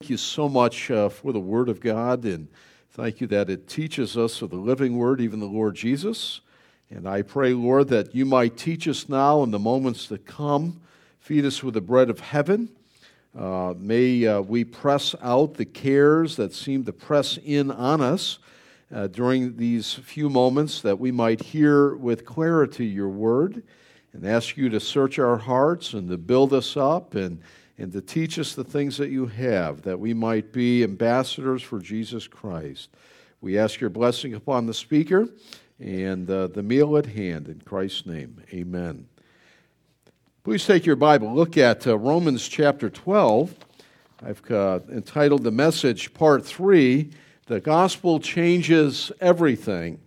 Thank you so much uh, for the Word of God, and thank you that it teaches us of the living Word, even the Lord Jesus. And I pray, Lord, that you might teach us now in the moments to come. Feed us with the bread of heaven. Uh, may uh, we press out the cares that seem to press in on us uh, during these few moments, that we might hear with clarity your Word, and ask you to search our hearts and to build us up and and to teach us the things that you have, that we might be ambassadors for Jesus Christ. We ask your blessing upon the speaker and uh, the meal at hand. In Christ's name, amen. Please take your Bible, look at uh, Romans chapter 12. I've uh, entitled the message, Part 3 The Gospel Changes Everything.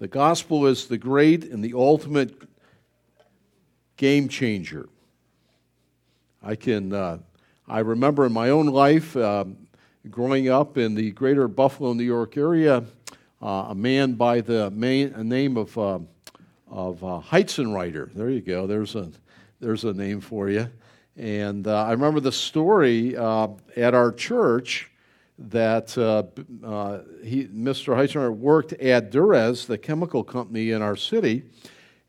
The gospel is the great and the ultimate game changer. I can, uh, I remember in my own life, uh, growing up in the greater Buffalo, New York area, uh, a man by the main, name of, uh, of uh, Heitzenreiter. There you go. There's a, there's a name for you. And uh, I remember the story uh, at our church that he, Mr. Heitzenreiter worked at Durez, the chemical company in our city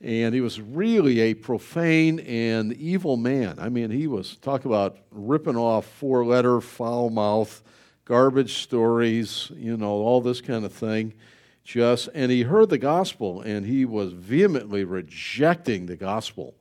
and he was really a profane and evil man. I mean, he was talk about ripping off four letter, foul mouth, garbage stories, you know, all this kind of thing. Just and he heard the gospel and he was vehemently rejecting the gospel.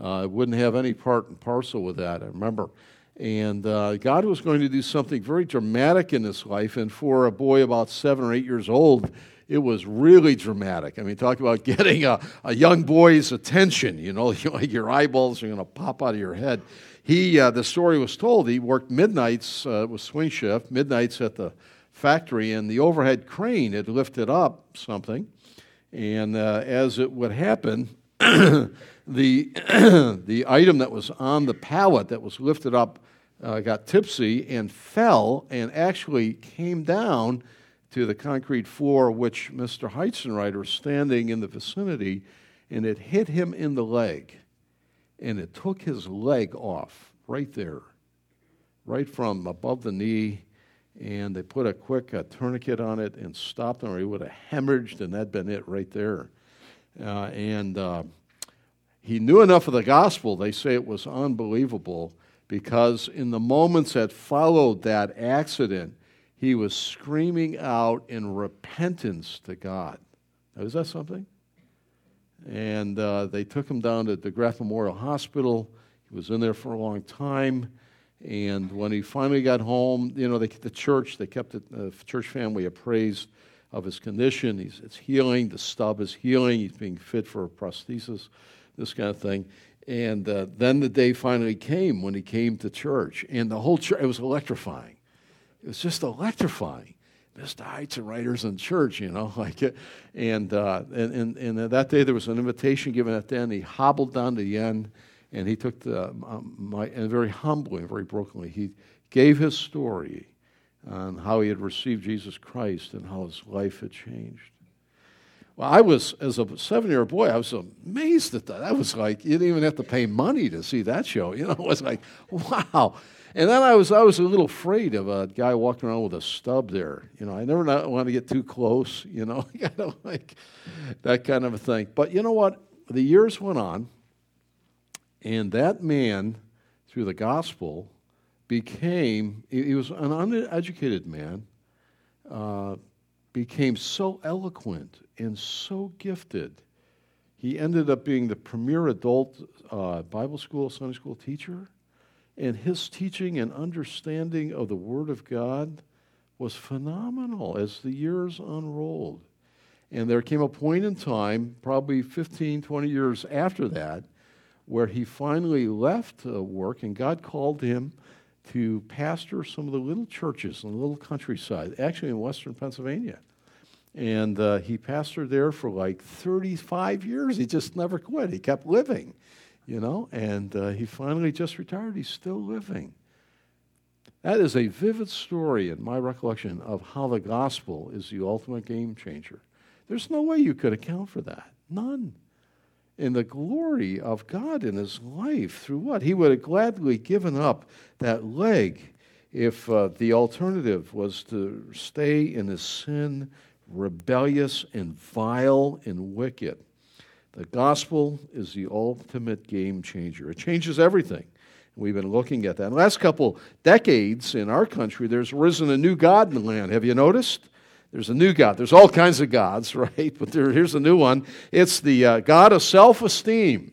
Uh, wouldn't have any part and parcel with that. I remember. And uh, God was going to do something very dramatic in his life. And for a boy about seven or eight years old, it was really dramatic. I mean, talk about getting a, a young boy's attention. You know, your eyeballs are going to pop out of your head. He, uh, the story was told, he worked midnights, uh, with swing shift, midnights at the factory, and the overhead crane had lifted up something. And uh, as it would happen, the, the item that was on the pallet that was lifted up uh, got tipsy and fell and actually came down to the concrete floor, which Mr. Heitzenreiter was standing in the vicinity, and it hit him in the leg. And it took his leg off right there, right from above the knee. And they put a quick uh, tourniquet on it and stopped him, or he would have hemorrhaged, and that'd been it right there. Uh, and uh, he knew enough of the gospel, they say it was unbelievable, because in the moments that followed that accident, he was screaming out in repentance to God. Now, is that something? And uh, they took him down to DeGraff Memorial Hospital. He was in there for a long time. And when he finally got home, you know, they, the church, they kept the uh, church family appraised of his condition. He's, it's healing. The stub is healing. He's being fit for a prosthesis, this kind of thing. And uh, then the day finally came when he came to church. And the whole church, it was electrifying it was just electrifying. Mr. Heitzenreiter's in church, you know, like it. And, uh, and, and, and that day there was an invitation given at the end. He hobbled down to the end and he took the, um, my, and very humbly and very brokenly, he gave his story on how he had received Jesus Christ and how his life had changed. Well, I was, as a seven year old boy, I was amazed at that. I was like, you didn't even have to pay money to see that show. You know, it was like, wow. And then I was, I was a little afraid of a guy walking around with a stub there. You know, I never want to get too close, you know, kind of like that kind of a thing. But you know what? The years went on, and that man, through the gospel, became, he was an uneducated man, uh, became so eloquent and so gifted. He ended up being the premier adult uh, Bible school, Sunday school teacher and his teaching and understanding of the Word of God was phenomenal as the years unrolled. And there came a point in time, probably 15, 20 years after that, where he finally left uh, work and God called him to pastor some of the little churches in the little countryside, actually in western Pennsylvania. And uh, he pastored there for like 35 years. He just never quit, he kept living you know, and uh, he finally just retired. He's still living. That is a vivid story in my recollection of how the gospel is the ultimate game changer. There's no way you could account for that. None. in the glory of God in his life through what? He would have gladly given up that leg if uh, the alternative was to stay in his sin, rebellious and vile and wicked. The gospel is the ultimate game changer. It changes everything. We've been looking at that. In the last couple decades in our country, there's risen a new God in the land. Have you noticed? There's a new God. There's all kinds of gods, right? But there, here's a new one. It's the uh, God of self esteem.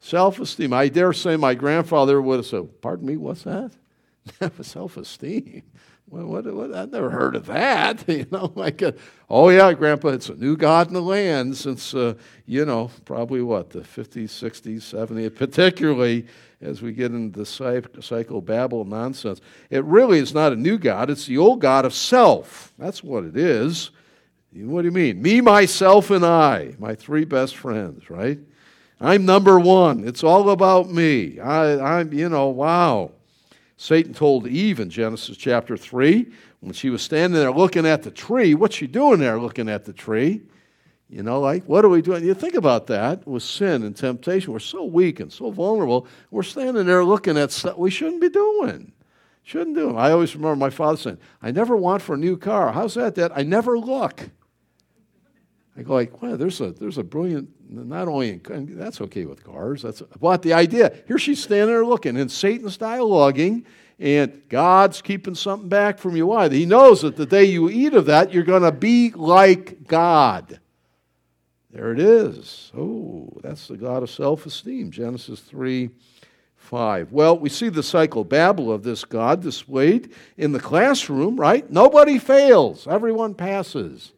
Self esteem. I dare say my grandfather would have said, Pardon me, what's that? self esteem. What, what, what, I've never heard of that. You know, like, a, oh yeah, Grandpa, it's a new God in the land since, uh, you know, probably what, the 50s, 60s, 70s, particularly as we get into the cycle psychobabble nonsense. It really is not a new God, it's the old God of self. That's what it is. What do you mean? Me, myself, and I, my three best friends, right? I'm number one. It's all about me. I, I'm, you know, wow. Satan told Eve in Genesis chapter 3, when she was standing there looking at the tree, what's she doing there looking at the tree? You know, like, what are we doing? You think about that with sin and temptation. We're so weak and so vulnerable. We're standing there looking at stuff we shouldn't be doing. Shouldn't do. I always remember my father saying, I never want for a new car. How's that, Dad? I never look. I go like, well, there's a there's a brilliant not only in, that's okay with cars. That's but the idea here she's standing there looking, and Satan's dialoguing, and God's keeping something back from you. Why? He knows that the day you eat of that, you're going to be like God. There it is. Oh, that's the God of self-esteem. Genesis three. 5. Well, we see the cycle, psychobabble of this God displayed in the classroom, right? Nobody fails, everyone passes.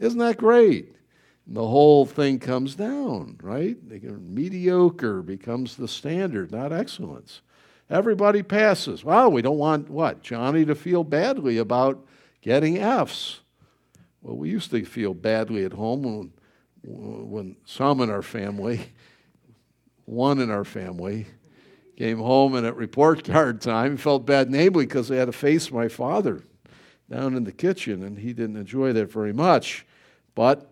Isn't that great? The whole thing comes down, right? Mediocre becomes the standard, not excellence. Everybody passes. Well, we don't want what? Johnny to feel badly about getting F's. Well, we used to feel badly at home when, when some in our family, one in our family, came home and at report card time felt bad, namely because they had to face my father down in the kitchen, and he didn't enjoy that very much. But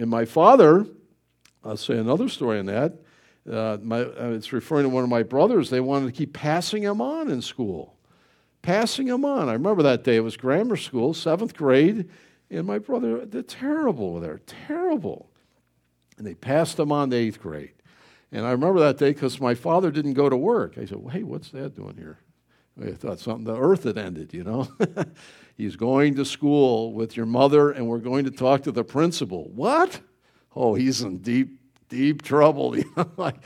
and my father, I'll say another story on that. Uh, my, uh, it's referring to one of my brothers. They wanted to keep passing him on in school. Passing him on. I remember that day. It was grammar school, seventh grade, and my brother, they're terrible there, terrible. And they passed him on to eighth grade. And I remember that day because my father didn't go to work. I said, well, hey, what's Dad doing here? I thought something, the earth had ended, you know. He's going to school with your mother, and we're going to talk to the principal. What? Oh, he's in deep, deep trouble. You know, like,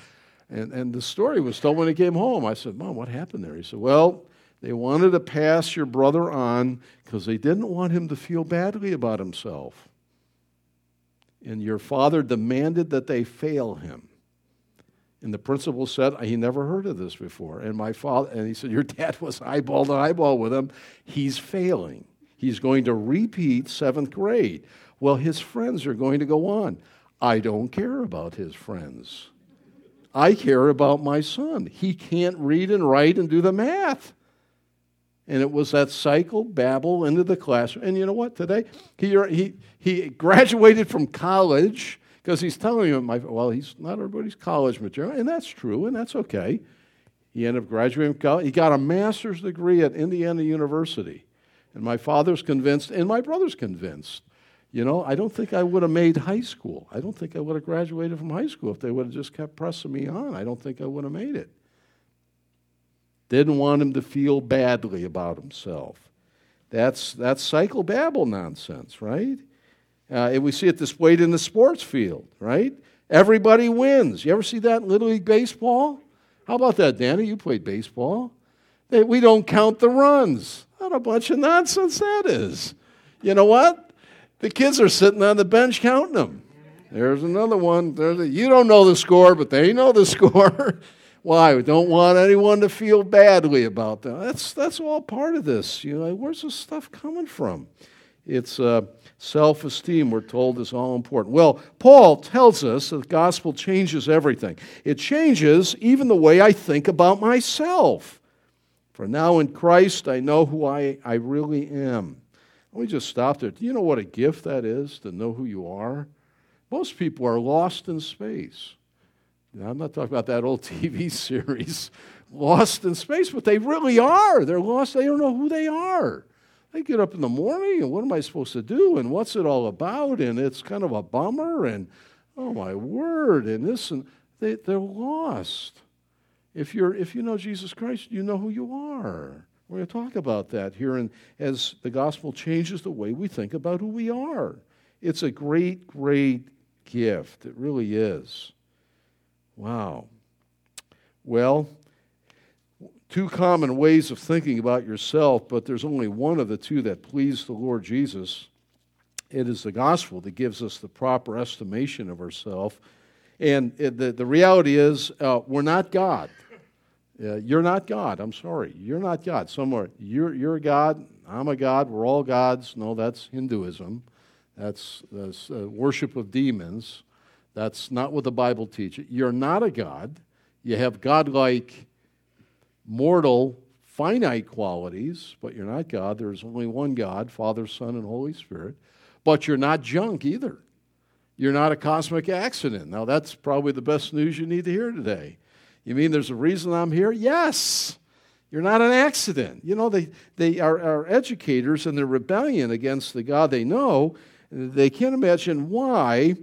and, and the story was told when he came home. I said, Mom, what happened there? He said, Well, they wanted to pass your brother on because they didn't want him to feel badly about himself. And your father demanded that they fail him. And the principal said, he never heard of this before. And my father, and he said, Your dad was eyeball to eyeball with him. He's failing. He's going to repeat seventh grade. Well, his friends are going to go on. I don't care about his friends. I care about my son. He can't read and write and do the math. And it was that cycle, babble into the classroom. And you know what? Today, he, he, he graduated from college because he's telling you, my, well, he's not everybody's college material, and that's true, and that's okay. He ended up graduating college. He got a master's degree at Indiana University. And my father's convinced, and my brother's convinced. You know, I don't think I would have made high school. I don't think I would have graduated from high school if they would have just kept pressing me on. I don't think I would have made it. Didn't want him to feel badly about himself. That's, that's psychobabble nonsense, right? Uh, we see it displayed in the sports field, right? Everybody wins. You ever see that in Little League Baseball? How about that, Danny? You played baseball. They, we don't count the runs. What a bunch of nonsense that is. You know what? The kids are sitting on the bench counting them. There's another one. There's a, you don't know the score, but they know the score. Why? We don't want anyone to feel badly about that. That's, that's all part of this. You know, where's this stuff coming from? It's. Uh, Self esteem, we're told, is all important. Well, Paul tells us that the gospel changes everything. It changes even the way I think about myself. For now in Christ, I know who I, I really am. Let me just stop there. Do you know what a gift that is to know who you are? Most people are lost in space. Now, I'm not talking about that old TV series, Lost in Space, but they really are. They're lost. They don't know who they are. They get up in the morning, and what am I supposed to do? And what's it all about? And it's kind of a bummer. And oh my word! And this and they, they're lost. If you're if you know Jesus Christ, you know who you are. We're going to talk about that here, and as the gospel changes the way we think about who we are, it's a great, great gift. It really is. Wow. Well, two common ways of thinking about yourself, but there's only one of the two that please the Lord Jesus. It is the gospel that gives us the proper estimation of ourselves. And the, the reality is, uh, we're not God. Uh, you're not God. I'm sorry. You're not God. Somewhere, you're, you're God. I'm a God. We're all gods. No, that's Hinduism. That's, that's uh, worship of demons. That's not what the Bible teaches. You're not a God. You have godlike, mortal, finite qualities, but you're not God. There's only one God, Father, Son, and Holy Spirit. But you're not junk either. You're not a cosmic accident. Now, that's probably the best news you need to hear today. You mean there's a reason I'm here? Yes. You're not an accident. You know, they, they are, are educators and their rebellion against the God they know. They can't imagine why,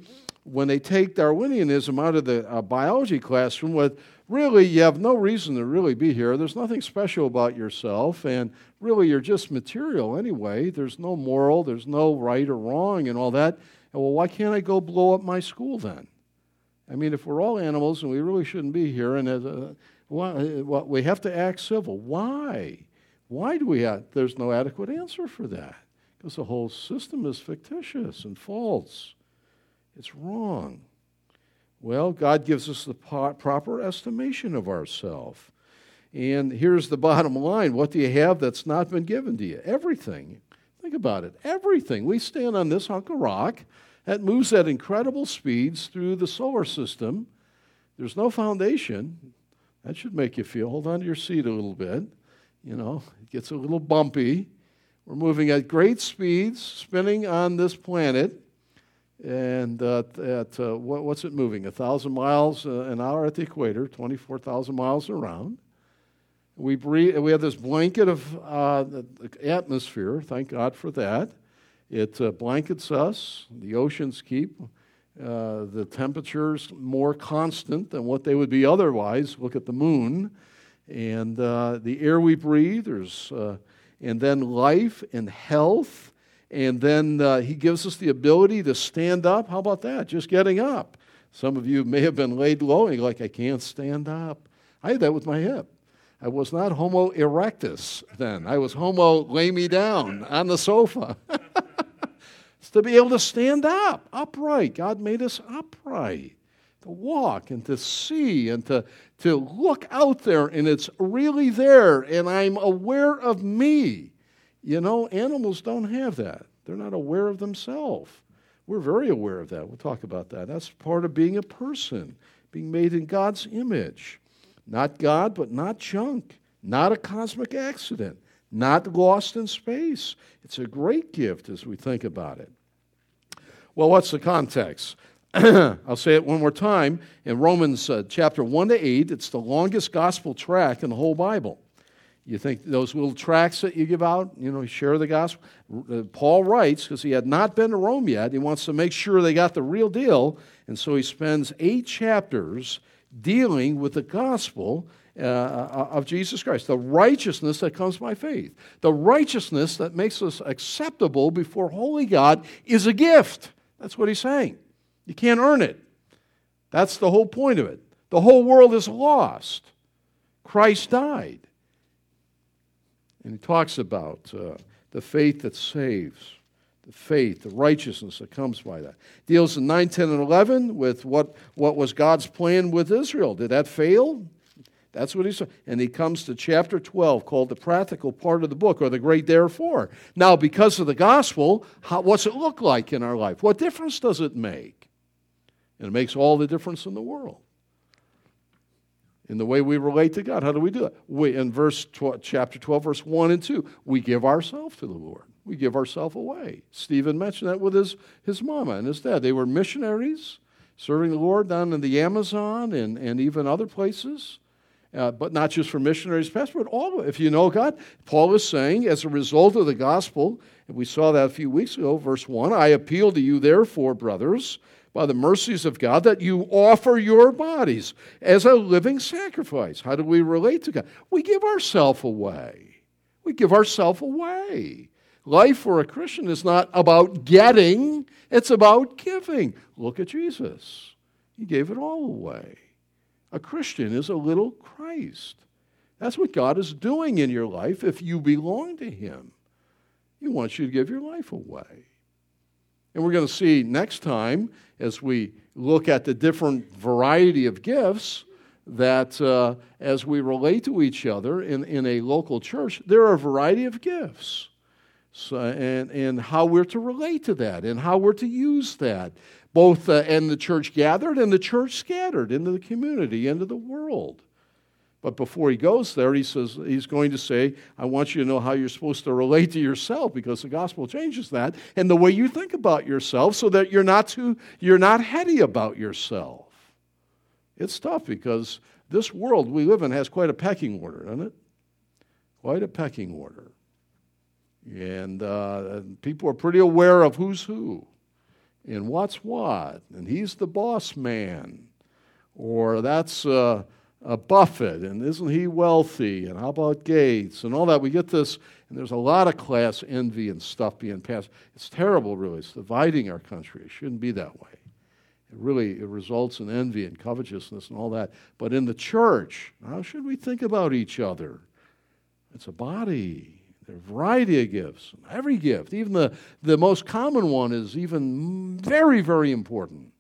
when they take Darwinianism out of the uh, biology classroom, with really you have no reason to really be here. There's nothing special about yourself, and really you're just material anyway. There's no moral, there's no right or wrong, and all that. And well, why can't I go blow up my school then? I mean, if we're all animals and we really shouldn't be here, and as a, well, well, we have to act civil. Why? Why do we have? There's no adequate answer for that because the whole system is fictitious and false. It's wrong. Well, God gives us the proper estimation of ourselves. And here's the bottom line what do you have that's not been given to you? Everything. Think about it. Everything. We stand on this hunk of rock that moves at incredible speeds through the solar system. There's no foundation. That should make you feel. Hold on to your seat a little bit. You know, it gets a little bumpy. We're moving at great speeds, spinning on this planet. And uh, at uh, what, what's it moving? A thousand miles uh, an hour at the equator, 24,000 miles around. We breathe. We have this blanket of uh, atmosphere. Thank God for that. It uh, blankets us. The oceans keep the temperatures more constant than what they would be otherwise. Look at the moon. And the air we breathe, there's, and then life and health. And then uh, he gives us the ability to stand up. How about that? Just getting up. Some of you may have been laid low and you're like, I can't stand up. I had that with my hip. I was not Homo erectus then. I was Homo lay me down on the sofa. it's to be able to stand up, upright. God made us upright, to walk and to see and to, to look out there, and it's really there, and I'm aware of me. You know, animals don't have that, they're not aware of themselves. We're very aware of that. We'll talk about that. That's part of being a person, being made in God's image. Not God, but not junk. Not a cosmic accident. Not lost in space. It's a great gift as we think about it. Well, what's the context? I'll say it one more time. In Romans uh, chapter 1 to 8, it's the longest gospel track in the whole Bible. You think those little tracts that you give out, you know, share the gospel? Uh, Paul writes, because he had not been to Rome yet, he wants to make sure they got the real deal. And so he spends eight chapters dealing with the gospel uh, uh, of Jesus Christ, the righteousness that comes by faith. The righteousness that makes us acceptable before holy God is a gift. That's what he's saying. You can't earn it. That's the whole point of it. The whole world is lost. Christ died. And he talks about uh, the faith that saves the faith, the righteousness that comes by that. Deals in 9, 10, and 11 with what, what was God's plan with Israel. Did that fail? That's what he said. And he comes to chapter 12, called the practical part of the book, or the great therefore. Now, because of the gospel, how, what's it look like in our life? What difference does it make? And it makes all the difference in the world. In the way we relate to God. How do we do it? We, in verse 12, chapter 12, verse 1 and 2, we give ourselves to the Lord. We give ourselves away. Stephen mentioned that with his, his mama and his dad. They were missionaries serving the Lord down in the Amazon and, and even other places. Uh, but not just for missionaries, pastors, but all. If you know God, Paul is saying, as a result of the gospel, and we saw that a few weeks ago, verse 1 I appeal to you, therefore, brothers, by the mercies of God, that you offer your bodies as a living sacrifice. How do we relate to God? We give ourselves away. We give ourselves away. Life for a Christian is not about getting, it's about giving. Look at Jesus. He gave it all away. A Christian is a little Christ. That's what God is doing in your life if you belong to Him. He wants you to give your life away. And we're going to see next time, as we look at the different variety of gifts, that uh, as we relate to each other in, in a local church, there are a variety of gifts. So, and, and how we're to relate to that and how we're to use that both uh, in the church gathered and the church scattered into the community, into the world. But before he goes there, he says he's going to say, I want you to know how you're supposed to relate to yourself because the gospel changes that and the way you think about yourself so that you're not too you're not heady about yourself. It's tough because this world we live in has quite a pecking order, doesn't it? Quite a pecking order. And uh, people are pretty aware of who's who and what's what, and he's the boss man, or that's uh, a Buffett, and isn't he wealthy, and how about Gates, and all that. We get this, and there's a lot of class envy and stuff being passed. It's terrible, really. It's dividing our country. It shouldn't be that way. It really it results in envy and covetousness and all that. But in the church, how should we think about each other? It's a body. There are a variety of gifts. Every gift, even the, the most common one, is even very, very important.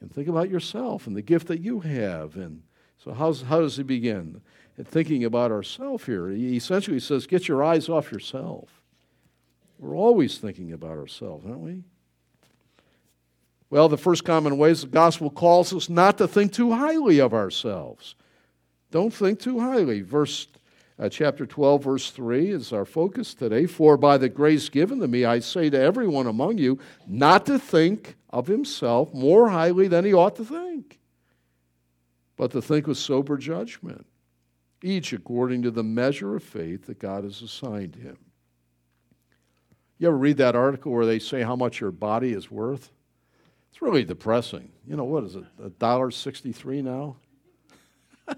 And think about yourself and the gift that you have. And so, how's, how does he begin? Thinking about ourselves here, he essentially says, Get your eyes off yourself. We're always thinking about ourselves, aren't we? Well, the first common way is the gospel calls us not to think too highly of ourselves. Don't think too highly. Verse uh, chapter 12, verse 3 is our focus today. For by the grace given to me, I say to everyone among you not to think of himself more highly than he ought to think, but to think with sober judgment, each according to the measure of faith that God has assigned him. You ever read that article where they say how much your body is worth? It's really depressing. You know, what is it, a dollar sixty-three now?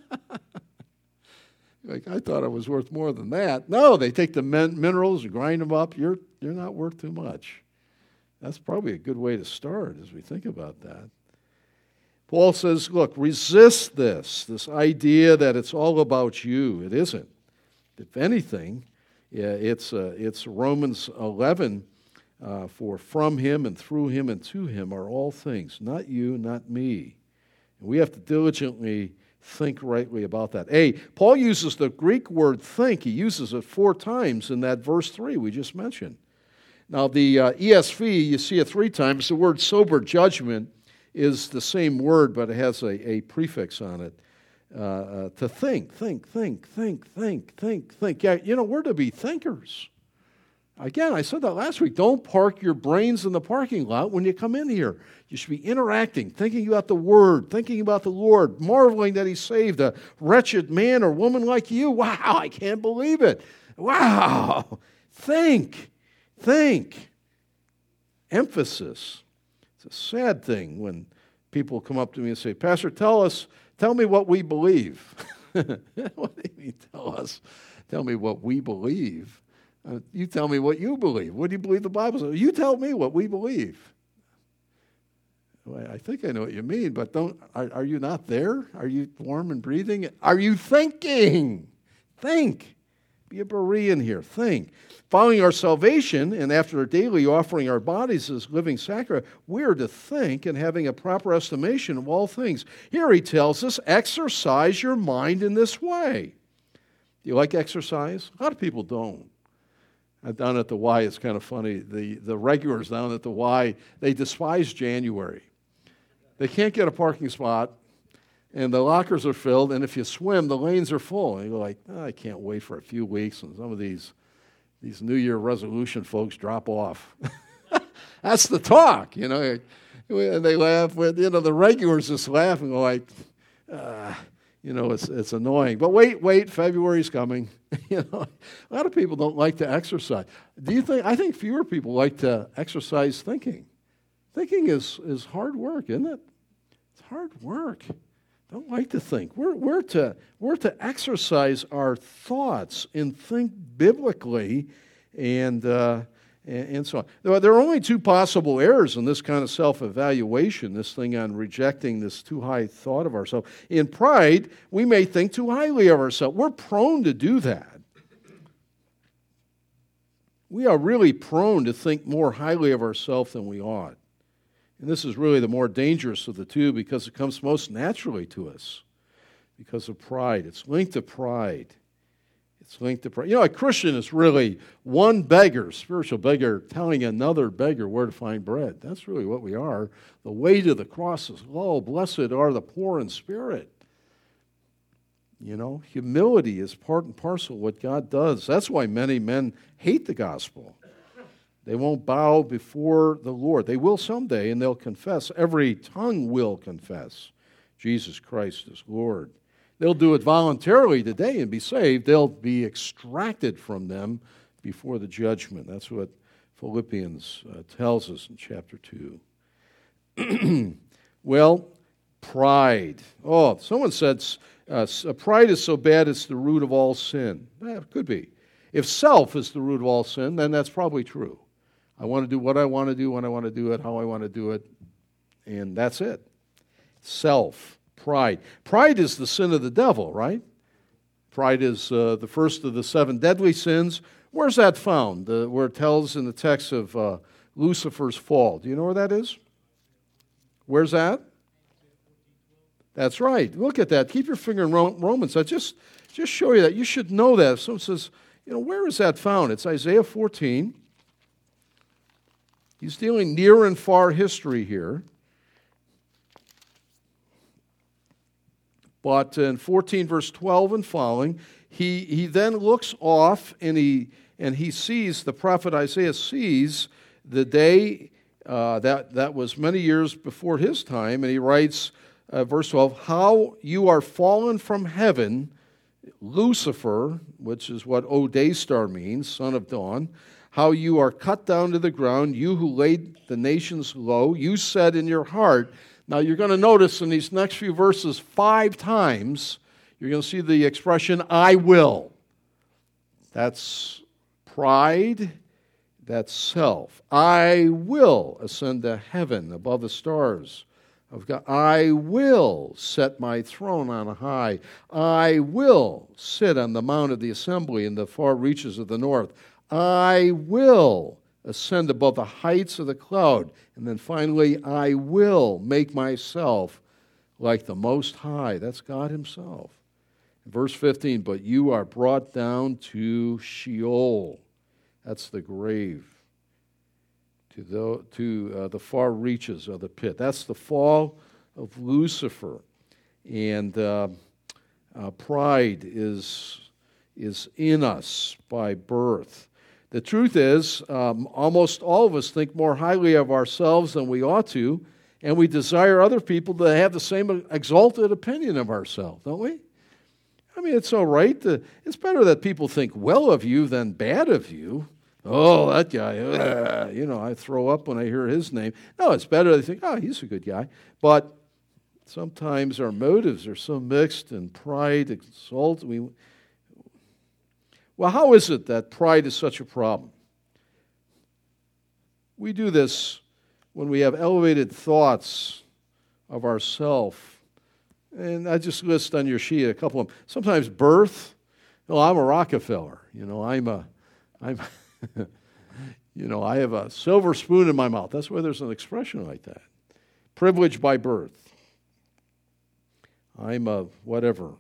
Like, I thought I was worth more than that. No, they take the min- minerals and grind them up. You're, you're not worth too much. That's probably a good way to start as we think about that. Paul says, look, resist this, this idea that it's all about you. It isn't. If anything, it's, uh, it's Romans 11 uh, for from him and through him and to him are all things, not you, not me. And we have to diligently think rightly about that. A, Paul uses the Greek word think. He uses it four times in that verse 3 we just mentioned. Now, the uh, ESV, you see it three times. The word sober judgment is the same word, but it has a, a prefix on it. Uh, uh, to think, think, think, think, think, think, think. Yeah, you know, we're to be thinkers. Again, I said that last week. Don't park your brains in the parking lot when you come in here. You should be interacting, thinking about the Word, thinking about the Lord, marveling that He saved a wretched man or woman like you. Wow, I can't believe it. Wow. Think, think. Emphasis. It's a sad thing when people come up to me and say, Pastor, tell us, tell me what we believe. what do you mean, tell us? Tell me what we believe. Uh, you tell me what you believe. What do you believe the Bible says? You tell me what we believe. Well, I think I know what you mean, but don't. Are, are you not there? Are you warm and breathing? Are you thinking? Think. Be a Berean here. Think. Following our salvation and after daily offering our bodies as living sacrifice, we're to think and having a proper estimation of all things. Here he tells us exercise your mind in this way. Do you like exercise? A lot of people don't. Uh, down at the Y, it's kind of funny. The, the regulars down at the Y, they despise January. They can't get a parking spot, and the lockers are filled, and if you swim, the lanes are full. And you're like, oh, I can't wait for a few weeks, and some of these, these New Year resolution folks drop off. That's the talk, you know. and they laugh with, you know, the regulars just laugh and go like, uh, you know, it's, it's annoying. But wait, wait, February's coming. you know, a lot of people don't like to exercise. Do you think, I think fewer people like to exercise thinking. Thinking is, is hard work, isn't it? It's hard work. I don't like to think. We're, we're, to, we're to exercise our thoughts and think biblically and, uh, and, and so on. There are only two possible errors in this kind of self evaluation, this thing on rejecting this too high thought of ourselves. In pride, we may think too highly of ourselves. We're prone to do that. We are really prone to think more highly of ourselves than we ought. And this is really the more dangerous of the two because it comes most naturally to us because of pride. It's linked to pride. It's linked to pride. You know, a Christian is really one beggar, spiritual beggar, telling another beggar where to find bread. That's really what we are. The way to the cross is low. Blessed are the poor in spirit. You know, humility is part and parcel of what God does. That's why many men hate the gospel. They won't bow before the Lord. They will someday, and they'll confess. Every tongue will confess Jesus Christ is Lord. They'll do it voluntarily today and be saved. They'll be extracted from them before the judgment. That's what Philippians uh, tells us in chapter 2. well, pride. Oh, someone said uh, uh, pride is so bad it's the root of all sin. Eh, it could be. If self is the root of all sin, then that's probably true. I want to do what I want to do when I want to do it, how I want to do it, and that's it. Self. Pride. Pride is the sin of the devil, right? Pride is uh, the first of the seven deadly sins. Where's that found? Uh, where it tells in the text of uh, Lucifer's fall. Do you know where that is? Where's that? That's right. Look at that. Keep your finger in Romans. I just just show you that. You should know that. Someone says, you know, where is that found? It's Isaiah 14. He's dealing near and far history here. But in 14, verse 12 and following, he, he then looks off and he, and he sees, the prophet Isaiah sees the day uh, that, that was many years before his time, and he writes, uh, verse 12, How you are fallen from heaven, Lucifer, which is what O day star means, son of dawn, how you are cut down to the ground, you who laid the nations low, you said in your heart, now, you're going to notice in these next few verses, five times, you're going to see the expression, I will. That's pride, that's self. I will ascend to heaven above the stars of God. I will set my throne on high. I will sit on the mount of the assembly in the far reaches of the north. I will ascend above the heights of the cloud. And then finally, I will make myself like the Most High. That's God Himself. Verse 15, but you are brought down to Sheol. That's the grave. To the, to, uh, the far reaches of the pit. That's the fall of Lucifer. And uh, uh, pride is, is in us by birth. The truth is, um, almost all of us think more highly of ourselves than we ought to, and we desire other people to have the same exalted opinion of ourselves, don't we? I mean, it's all right. To, it's better that people think well of you than bad of you. Oh, that guy, uh, you know, I throw up when I hear his name. No, it's better they think, oh, he's a good guy. But sometimes our motives are so mixed and pride exalts. We, well, how is it that pride is such a problem? We do this when we have elevated thoughts of ourself. And I just list on your sheet a couple of them. Sometimes birth. Well, I'm a Rockefeller. You know, I'm a, I'm, you know, I have a silver spoon in my mouth. That's why there's an expression like that. Privilege by birth. I'm a whatever.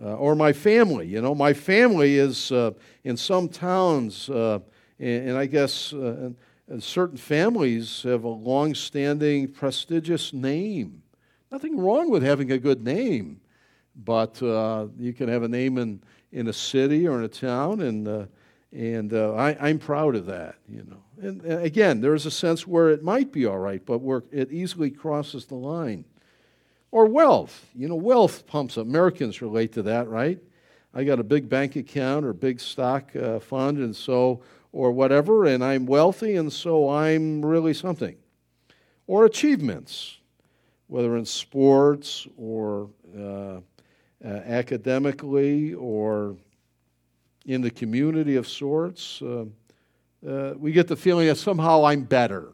Uh, or my family. You know, my family is uh, in some towns, uh, and, and, I guess uh, and certain families have a long standing, prestigious name. Nothing wrong with having a good name, but uh, you can have a name in, in a city or in a town, and, And I, am proud of that, you know. And, and, again, there's a sense where it might be all right, but where it easily crosses the line. Or wealth. You know, wealth pumps up. Americans relate to that, right? I got a big bank account or big stock uh, fund, and so, or whatever, and I'm wealthy, and so I'm really something. Or achievements, whether in sports or uh, uh, academically or in the community of sorts, uh, uh, we get the feeling that somehow I'm better.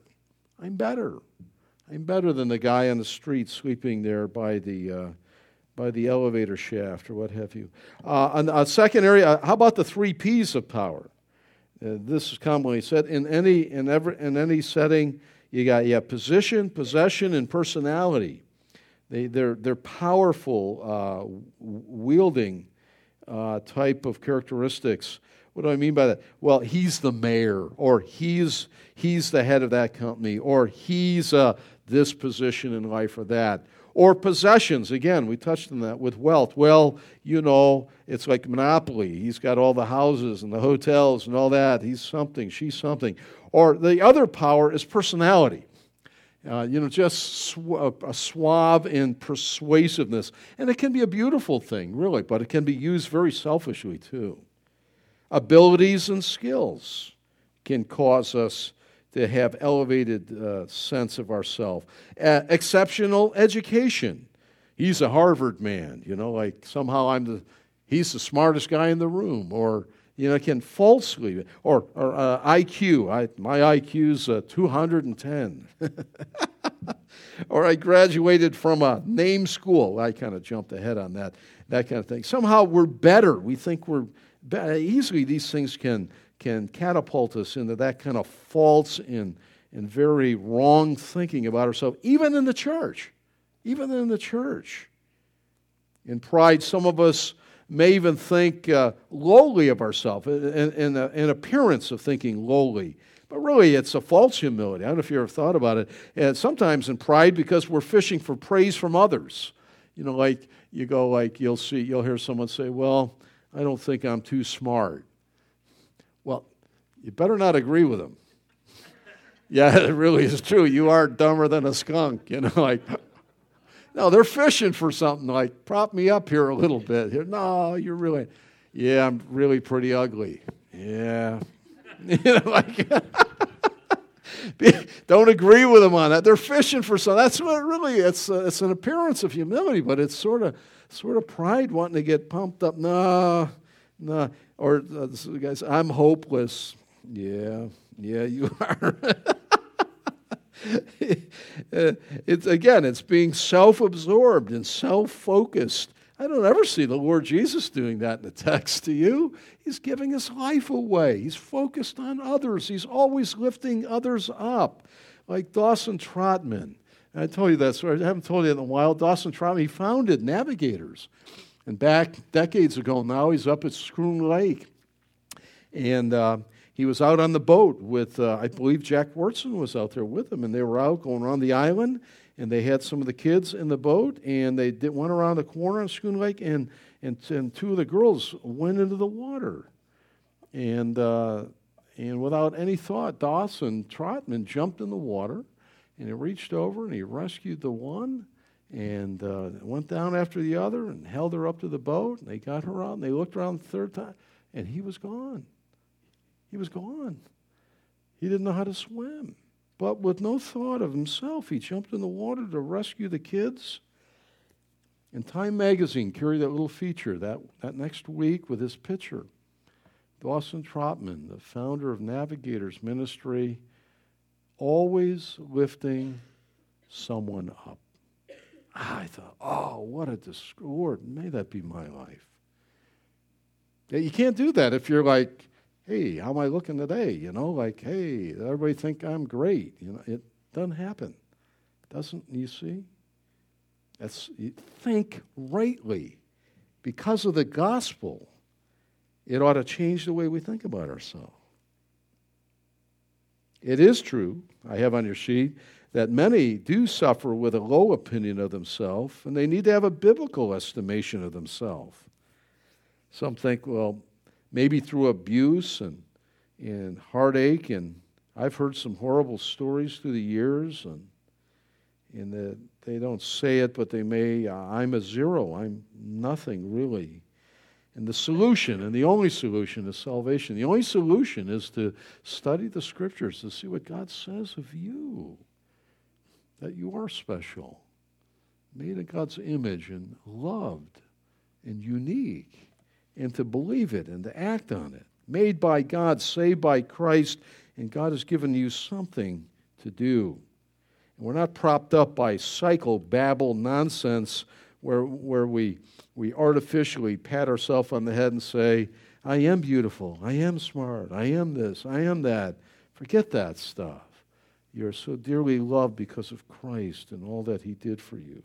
I'm better. I'm better than the guy on the street sleeping there by the, uh, by the elevator shaft or what have you. Uh, a second area, uh, how about the three P's of power? Uh, this is commonly said in any, in, every, in any setting, you got have position, possession, and personality. They, they're, they're powerful, uh, wielding uh, type of characteristics. What do I mean by that? Well, he's the mayor, or he's, he's the head of that company, or he's uh, this position in life or that. Or possessions, again, we touched on that with wealth. Well, you know, it's like Monopoly. He's got all the houses and the hotels and all that. He's something, she's something. Or the other power is personality. Uh, you know, just sw- a suave in persuasiveness. And it can be a beautiful thing, really, but it can be used very selfishly, too. Abilities and skills can cause us to have elevated uh, sense of ourself. Uh, exceptional education. He's a Harvard man, you know, like somehow I'm the, he's the smartest guy in the room, or you know, can falsely, or, or uh, IQ, I, my IQ's uh, 210. or I graduated from a name school. I kind of jumped ahead on that, that kind of thing. Somehow we're better. We think we're. Easily these things can, can catapult us into that kind of false and, and very wrong thinking about ourselves, even in the church. Even in the church. In pride, some of us may even think uh, lowly of ourselves, in, in, in, appearance of thinking lowly. But really, it's a false humility. I don't know if you ever thought about it. And sometimes in pride, because we're fishing for praise from others. You know, like you go, like you'll see, you'll hear someone say, "Well, I don't think I'm too smart." You better not agree with them. yeah, it really is true. You are dumber than a skunk. You know, like no, they're fishing for something like, prop me up here a little bit. Here, no, you're really, yeah, I'm really pretty ugly. Yeah. you know, like, don't agree with them on that. They're fishing for something. That's what really, it's, uh, it's an appearance of humility, but it's sort of, sort of pride wanting to get pumped up. No, no. Or uh, guys, I'm hopeless. Yeah, yeah, you are. it's again, it's being self-absorbed and self-focused. I don't ever see the Lord Jesus doing that in the text to you. He's giving his life away. He's focused on others. He's always lifting others up, like Dawson Trotman. I told you that story. I haven't told you in a while. Dawson Trotman, he founded Navigators. And back decades ago now, he's up at Schroon Lake. And uh, he was out on the boat with, uh, I believe Jack Wyrtzen was out there with him, and they were out going around the island, and they had some of the kids in the boat, and they did, went around the corner on Schroon Lake, and, and, and two of the girls went into the water. And, uh, and without any thought, Dawson Trotman jumped in the water, and he reached over and he rescued the one, and uh, went down after the other and held her up to the boat, and they got her out, and they looked around the third time, and he was gone. He was gone. He didn't know how to swim. But with no thought of himself, he jumped in the water to rescue the kids. And Time Magazine carried that little feature that, that next week with his picture. Dawson Trotman, the founder of Navigators Ministry, always lifting someone up. Ah, I thought, oh, what a discord. May that be my life. Yeah, you can't do that if you're like, hey, how am I looking today? You know, like, hey, everybody think I'm great. You know, it doesn't happen. Doesn't you see? That's you think rightly. Because of the gospel, it ought to change the way we think about ourselves. It is true, I have on your sheet, that many do suffer with a low opinion of themselves, and they need to have a biblical estimation of themselves. Some think, well, maybe through abuse and, and heartache. And I've heard some horrible stories through the years, and, and the, they don't say it, but they may. Uh, I'm a zero. I'm nothing really. And the solution, and the only solution, is salvation. The only solution is to study the scriptures to see what God says of you. That you are special, made in God's image, and loved, and unique, and to believe it and to act on it. Made by God, saved by Christ, and God has given you something to do. And we're not propped up by psychobabble nonsense where, where we, we artificially pat ourselves on the head and say, I am beautiful, I am smart, I am this, I am that. Forget that stuff. You're so dearly loved because of Christ and all that He did for you.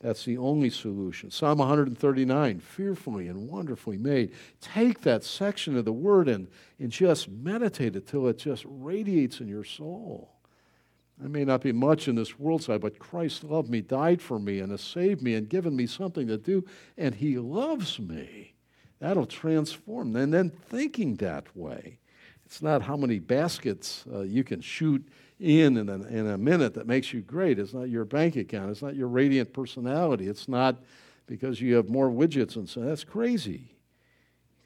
That's the only solution. Psalm 139, fearfully and wonderfully made. Take that section of the word and, and just meditate it till it just radiates in your soul. I may not be much in this world side, but Christ loved me, died for me, and has saved me and given me something to do, and He loves me. That'll transform. And then thinking that way. It's not how many baskets uh, you can shoot in in a, in a minute that makes you great. It's not your bank account. It's not your radiant personality. It's not because you have more widgets and so that's crazy.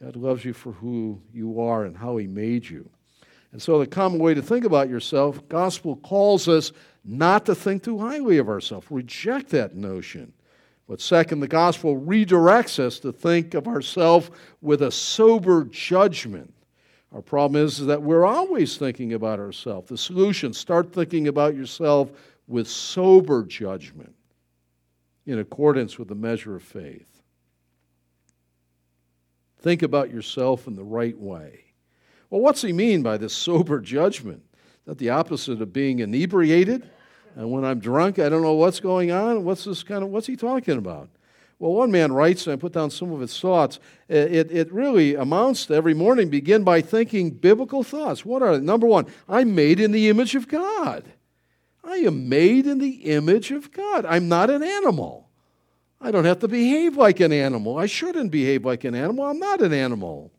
God loves you for who you are and how He made you. And so, the common way to think about yourself, gospel calls us not to think too highly of ourselves. Reject that notion. But second, the gospel redirects us to think of ourselves with a sober judgment. Our problem is, is that we're always thinking about ourselves. The solution start thinking about yourself with sober judgment in accordance with the measure of faith. Think about yourself in the right way. Well, what's he mean by this sober judgment? Is that the opposite of being inebriated? And when I'm drunk, I don't know what's going on. What's this kind of, what's he talking about? Well, one man writes, and I put down some of his thoughts. Uh, it, it really amounts to every morning begin by thinking biblical thoughts. What are they? Number one, I'm made in the image of God. I am made in the image of God. I'm not an animal. I don't have to behave like an animal. I shouldn't behave like an animal. I'm not an animal.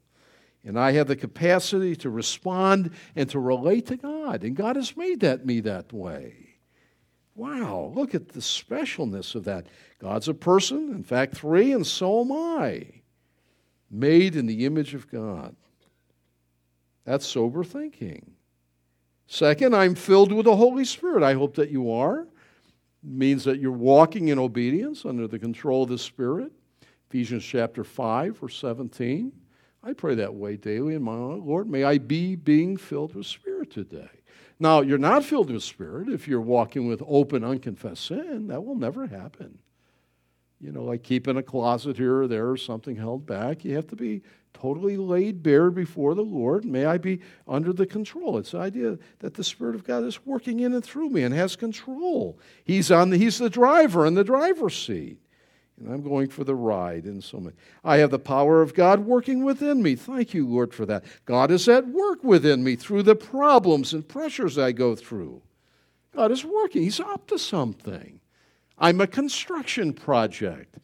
And I have the capacity to respond and to relate to God. And God has made that me that way. Wow, look at the specialness of that. God's a person, in fact, three, and so am I. Made in the image of God. That's sober thinking. Second, I'm filled with the Holy Spirit. I hope that you are. It means that you're walking in obedience under the control of the Spirit. Ephesians chapter 5, verse 17. I pray that way daily in my Lord, may I be being filled with Spirit today. Now, you're not filled with Spirit if you're walking with open, unconfessed sin. That will never happen. You know, like keeping a closet here or there or something held back. You have to be totally laid bare before the Lord. May I be under the control. It's the idea that the Spirit of God is working in and through me and has control. He's on the, he's the driver in the driver's seat. And I'm going for the ride in so many. I have the power of God working within me. Thank you, Lord, for that. God is at work within me through the problems and pressures I go through. God is working, He's up to something. I'm a construction project.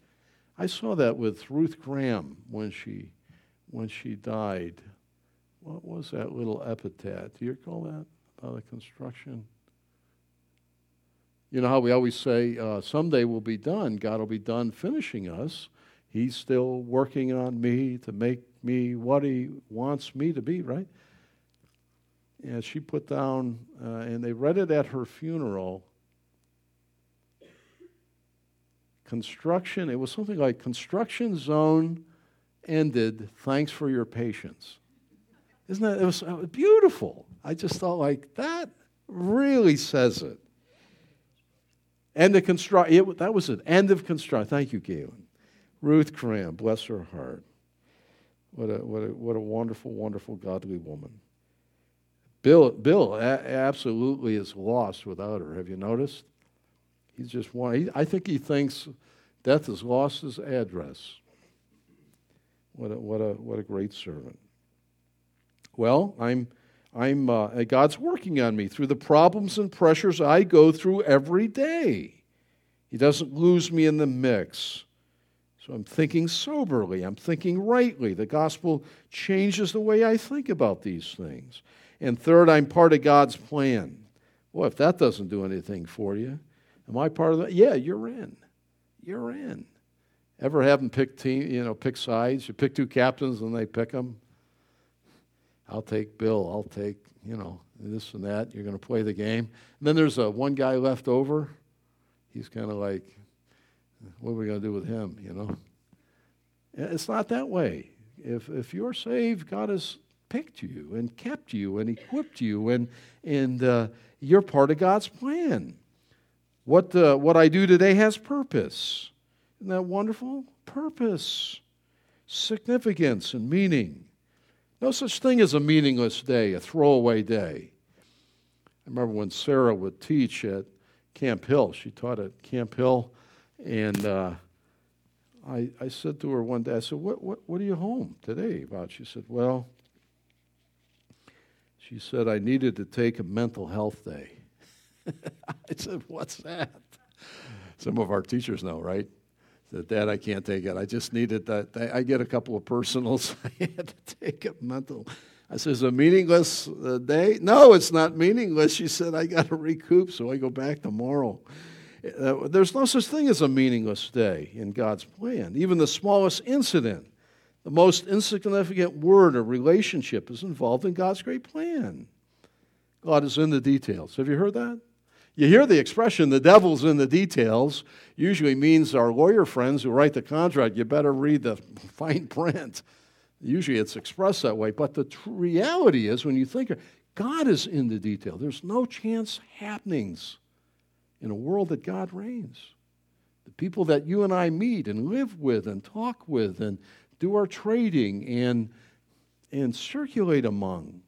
I saw that with Ruth Graham when she, when she died. What was that little epitaph? Do you recall that about the construction? You know how we always say, uh, someday we'll be done. God will be done finishing us. He's still working on me to make me what He wants me to be, right? And she put down, uh, and they read it at her funeral. Construction, it was something like construction zone ended. Thanks for your patience. Isn't that, it was, was beautiful. I just thought, like, that really says it. End of construction. That was it. End of construction. Thank you, Galen. Ruth Graham, bless her heart. What a, what a, what a wonderful, wonderful, godly woman. Bill, Bill a- absolutely is lost without her. Have you noticed? He's just one. He, I think he thinks death has lost his address. What a, what a, what a great servant. Well, I'm I'm, uh, God's working on me through the problems and pressures I go through every day. He doesn't lose me in the mix. So I'm thinking soberly, I'm thinking rightly. The gospel changes the way I think about these things. And third, I'm part of God's plan. Well, if that doesn't do anything for you, am I part of that? Yeah, you're in. You're in. Ever have them pick team, you know, pick sides? You pick two captains and they pick them. I'll take Bill. I'll take, you know, this and that. You're going to play the game. And then there's a one guy left over. He's kind of like, what are we going to do with him, you know? It's not that way. If, if you're saved, God has picked you and kept you and equipped you, and, and uh, you're part of God's plan. What, uh, what I do today has purpose. Isn't that wonderful? Purpose, significance, and meaning. No such thing as a meaningless day, a throwaway day. I remember when Sarah would teach at Camp Hill. She taught at Camp Hill, and uh, I, I said to her one day, I said, what, what, what are you home today about? She said, Well, she said, I needed to take a mental health day. I said, What's that? Some of our teachers know, right? Said, Dad, I can't take it. I just needed that. I get a couple of personals. I had to take a mental. I said, Is a meaningless uh, day? No, it's not meaningless. She said, I got to recoup, so I go back tomorrow. Uh, there's no such thing as a meaningless day in God's plan. Even the smallest incident, the most insignificant word or relationship is involved in God's great plan. God is in the details. Have you heard that? You hear the expression, the devil's in the details, usually means our lawyer friends who write the contract, you better read the fine print. Usually it's expressed that way. But the tr- reality is, when you think, of God is in the detail. There's no chance happenings in a world that God reigns. The people that you and I meet and live with and talk with and do our trading and, and circulate among.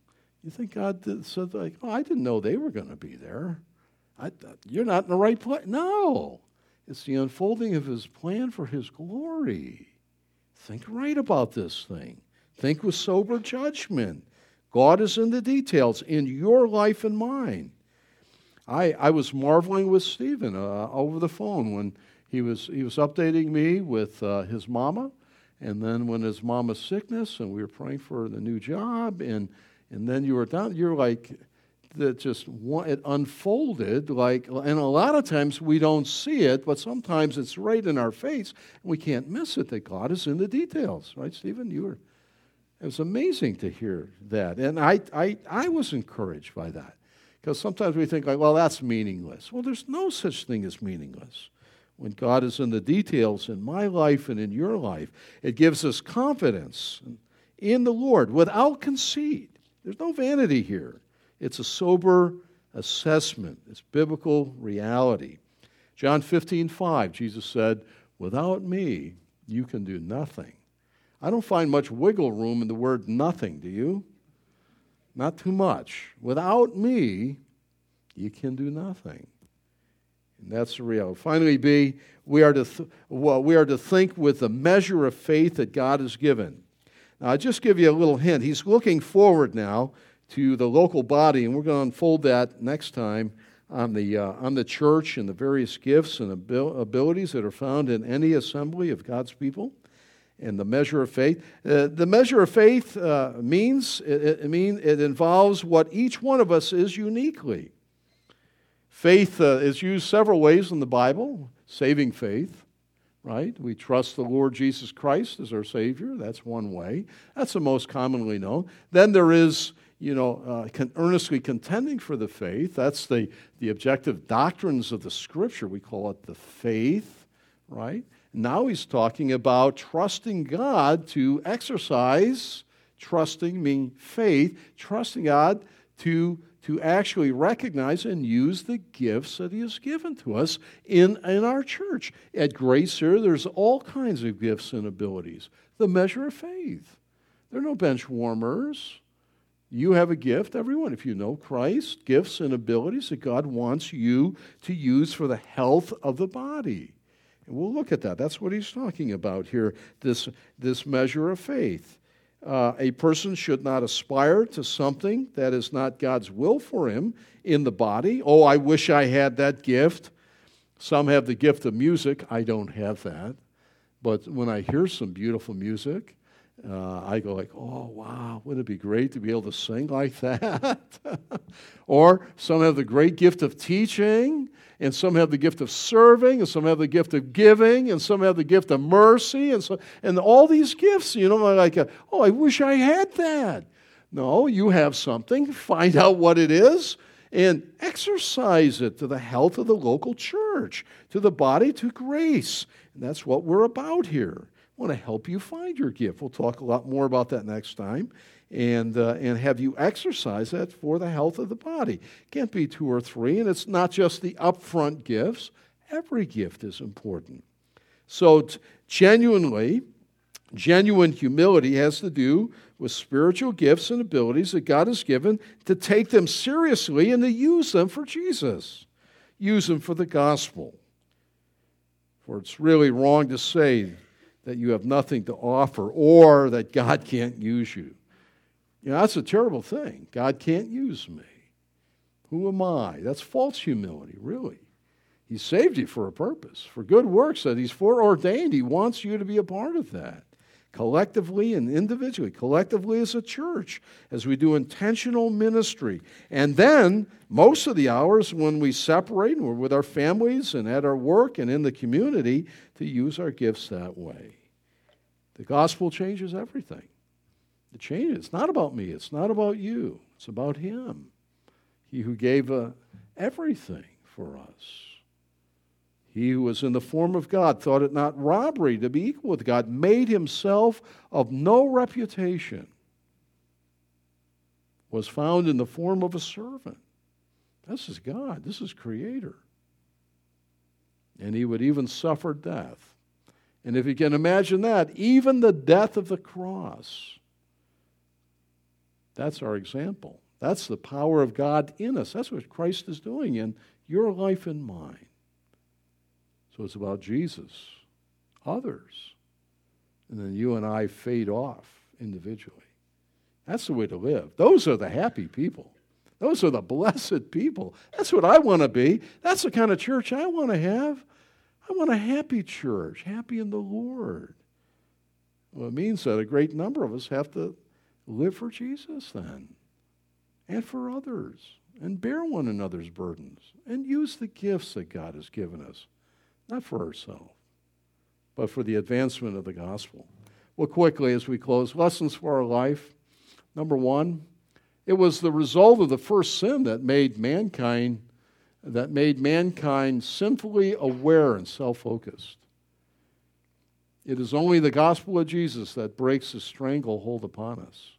You think God did, said, like, oh, I didn't know they were going to be there. I, you're not in the right place. No. It's the unfolding of his plan for his glory. Think right about this thing. Think with sober judgment. God is in the details in your life and mine. I, I was marveling with Stephen uh, over the phone when he was, he was updating me with uh, his mama, and then when his mama's sickness, and we were praying for the new job, and, and then you were down, you're like, that just it unfolded like and a lot of times we don't see it but sometimes it's right in our face and we can't miss it that god is in the details right stephen you were it was amazing to hear that and i i, I was encouraged by that because sometimes we think, like, well, that's meaningless. Well, there's no such thing as meaningless. When God is in the details in my life and in your life, it gives us confidence in the Lord without conceit. There's no vanity here. It's a sober assessment, it's biblical reality. John 15, 5, Jesus said, Without me, you can do nothing. I don't find much wiggle room in the word nothing, do you? not too much. Without me, you can do nothing. And that's the reality. Finally, B, we are to, th- well, we are to think with the measure of faith that God has given. Now, I'll just give you a little hint. He's looking forward now to the local body, and we're going to unfold that next time on the, uh, on the church and the various gifts and abil- abilities that are found in any assembly of God's people and the measure of faith. Uh, the measure of faith uh, means it, it, mean, it involves what each one of us is uniquely. Faith uh, is used several ways in the Bible. Saving faith, right? We trust the Lord Jesus Christ as our Savior. That's one way. That's the most commonly known. Then there is, you know, uh, earnestly contending for the faith. That's the, the objective doctrines of the Scripture. We call it the faith, right? Now he's talking about trusting God to exercise, trusting meaning faith, trusting God to, to actually recognize and use the gifts that he has given to us in, in our church. At Grace here, there's all kinds of gifts and abilities. The measure of faith. There are no bench warmers. You have a gift, everyone, if you know Christ, gifts and abilities that God wants you to use for the health of the body. We'll look at that. That's what he's talking about here, this, this measure of faith. Uh, a person should not aspire to something that is not God's will for him in the body. Oh, I wish I had that gift. Some have the gift of music. I don't have that. But when I hear some beautiful music, uh, I go like, oh wow, wouldn't it be great to be able to sing like that? or some have the great gift of teaching, and some have the gift of serving, and some have the gift of giving, and some have the gift of mercy, and so and all these gifts, you know, like, a, oh, I wish I had that. No, you have something. Find out what it is and exercise it to the health of the local church, to the body, to grace. And that's what we're about here. I want to help you find your gift. We'll talk a lot more about that next time. And, uh, and have you exercise that for the health of the body. Can't be two or three, and it's not just the upfront gifts. Every gift is important. So, t- genuinely, genuine humility has to do with spiritual gifts and abilities that God has given to take them seriously and to use them for Jesus, use them for the gospel. For it's really wrong to say that you have nothing to offer or that God can't use you. You know, that's a terrible thing. God can't use me. Who am I? That's false humility, really. He saved you for a purpose, for good works that He's foreordained. He wants you to be a part of that collectively and individually, collectively as a church, as we do intentional ministry. And then, most of the hours when we separate, and we're with our families and at our work and in the community, to use our gifts that way. The gospel changes everything. It changes. It's not about me, it's not about you, it's about Him. He who gave uh, everything for us. He who was in the form of God thought it not robbery to be equal with God, made himself of no reputation, was found in the form of a servant. This is God, this is Creator. And he would even suffer death. And if you can imagine that, even the death of the cross, that's our example. That's the power of God in us. That's what Christ is doing in your life and mine. So it's about Jesus, others. And then you and I fade off individually. That's the way to live. Those are the happy people. Those are the blessed people. That's what I want to be. That's the kind of church I want to have. I want a happy church, happy in the Lord. Well, it means that a great number of us have to live for Jesus then and for others and bear one another's burdens and use the gifts that God has given us not for ourselves, but for the advancement of the gospel. Well, quickly as we close, lessons for our life. Number one, it was the result of the first sin that made mankind that made mankind sinfully aware and self-focused. It is only the gospel of Jesus that breaks the stranglehold upon us.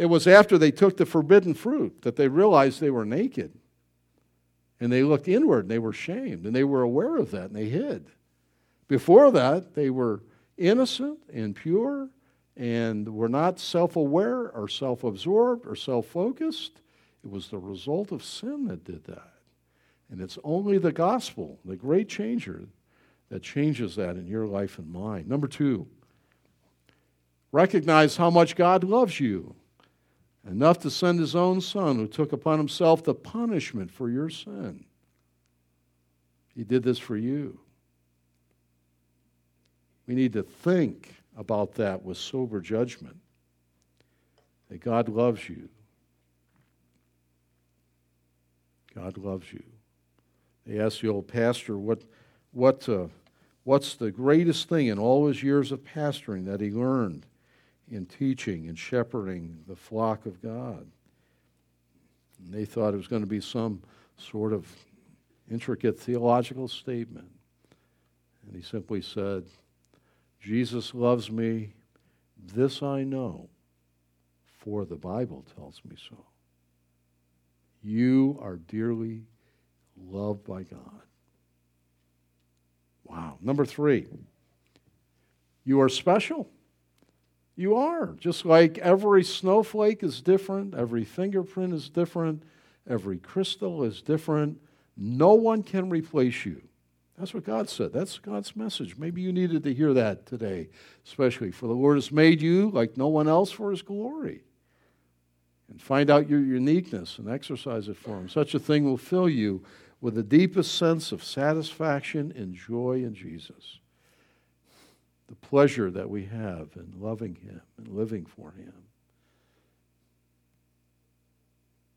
It was after they took the forbidden fruit that they realized they were naked. And they looked inward and they were shamed and they were aware of that and they hid. Before that, they were innocent and pure and were not self aware or self absorbed or self focused. It was the result of sin that did that. And it's only the gospel, the great changer, that changes that in your life and mine. Number two, recognize how much God loves you enough to send his own son who took upon himself the punishment for your sin. He did this for you. We need to think about that with sober judgment. That God loves you. God loves you. They asked the old pastor what, what, uh, what's the greatest thing in all his years of pastoring that he learned in teaching and shepherding the flock of God. And they thought it was going to be some sort of intricate theological statement. And he simply said, Jesus loves me, this I know, for the Bible tells me so. You are dearly loved by God. Wow. Number three, you are special. You are. Just like every snowflake is different, every fingerprint is different, every crystal is different. No one can replace you. That's what God said. That's God's message. Maybe you needed to hear that today, especially. For the Lord has made you like no one else for his glory. And find out your uniqueness and exercise it for him. Such a thing will fill you with the deepest sense of satisfaction and joy in Jesus. The pleasure that we have in loving Him and living for Him.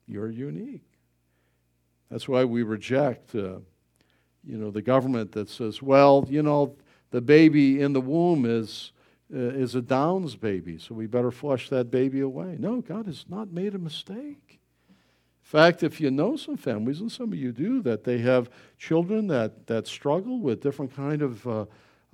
You're unique. That's why we reject, uh, you know, the government that says, well, you know, the baby in the womb is, uh, is a Downs baby, so we better flush that baby away. No, God has not made a mistake. In fact, if you know some families, and some of you do, that they have children that, that struggle with different kind of uh,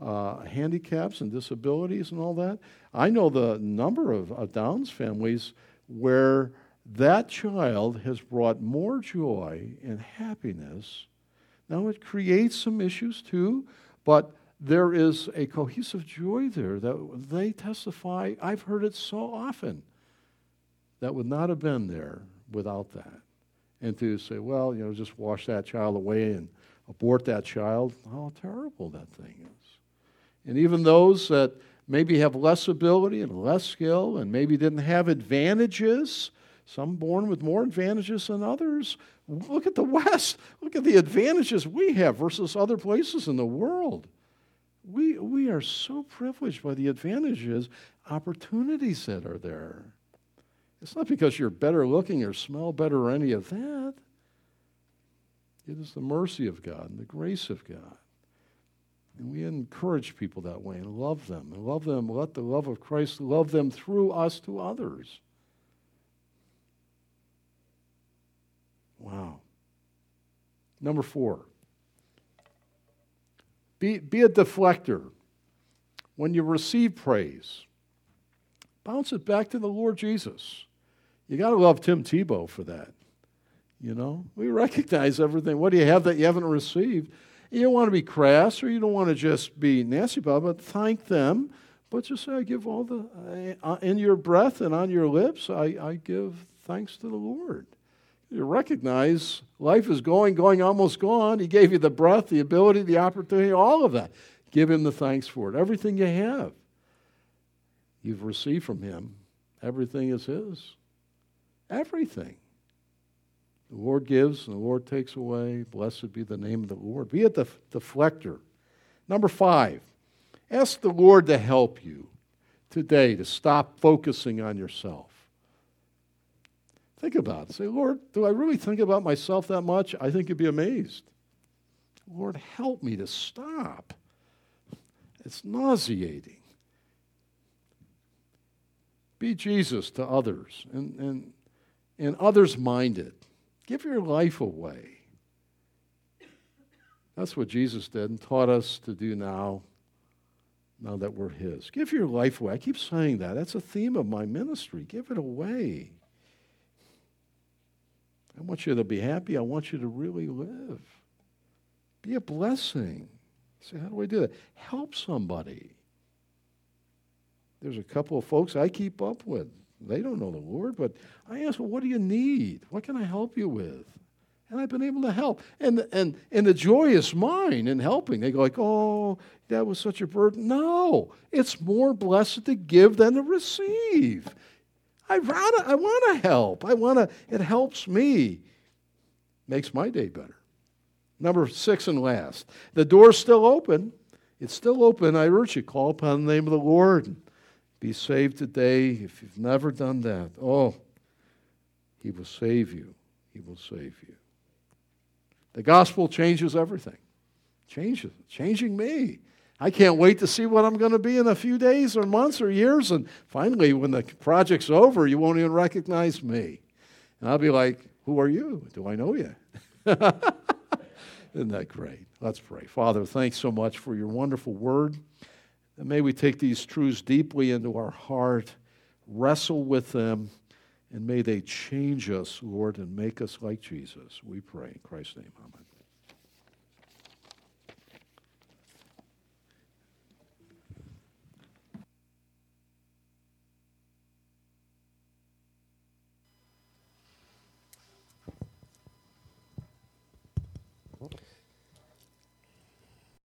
uh, handicaps and disabilities and all that, I know the number of, of Downs families where that child has brought more joy and happiness. Now, it creates some issues too, but there is a cohesive joy there that they testify. I've heard it so often that would not have been there without that. And to say, well, you know, just wash that child away and abort that child, how terrible that thing is. And even those that maybe have less ability and less skill and maybe didn't have advantages some born with more advantages than others. Look at the West. Look at the advantages we have versus other places in the world. We, we are so privileged by the advantages, opportunities that are there. It's not because you're better looking or smell better or any of that. It is the mercy of God and the grace of God. And we encourage people that way and love them and love them. Let the love of Christ love them through us to others. Wow. Number four, be, be a deflector. When you receive praise, bounce it back to the Lord Jesus. You got to love Tim Tebow for that. You know, we recognize everything. What do you have that you haven't received? You don't want to be crass or you don't want to just be nasty about it, but thank them. But just say, I give all the, uh, in your breath and on your lips, I, I give thanks to the Lord. You recognize life is going, going, almost gone. He gave you the breath, the ability, the opportunity, all of that. Give Him the thanks for it. Everything you have, you've received from Him. Everything is His. Everything. The Lord gives and the Lord takes away. Blessed be the name of the Lord. Be a def- deflector. Number five, ask the Lord to help you today to stop focusing on yourself. Think about it. Say, Lord, do I really think about myself that much? I think you'd be amazed. Lord, help me to stop. It's nauseating. Be Jesus to others and, and, and others minded. Give your life away. That's what Jesus did and taught us to do now, now that we're His. Give your life away. I keep saying that. That's a theme of my ministry. Give it away. I want you to be happy. I want you to really live. Be a blessing. Say, how do I do that? Help somebody. There's a couple of folks I keep up with. They don't know the Lord, but I ask, well, what do you need? What can I help you with? And I've been able to help. And, and, and the joy is mine in helping. They go like, oh, that was such a burden. No, it's more blessed to give than to receive. I to, I want to help. I want to, it helps me. Makes my day better. Number six and last. The door's still open. It's still open. I urge you, call upon the name of the Lord be saved today. If you've never done that, oh, He will save you. He will save you. The gospel changes everything. Changes, changing me. I can't wait to see what I'm going to be in a few days or months or years. And finally, when the project's over, you won't even recognize me. And I'll be like, Who are you? Do I know you? Isn't that great? Let's pray. Father, thanks so much for your wonderful word. And may we take these truths deeply into our heart, wrestle with them, and may they change us, Lord, and make us like Jesus. We pray in Christ's name. Amen.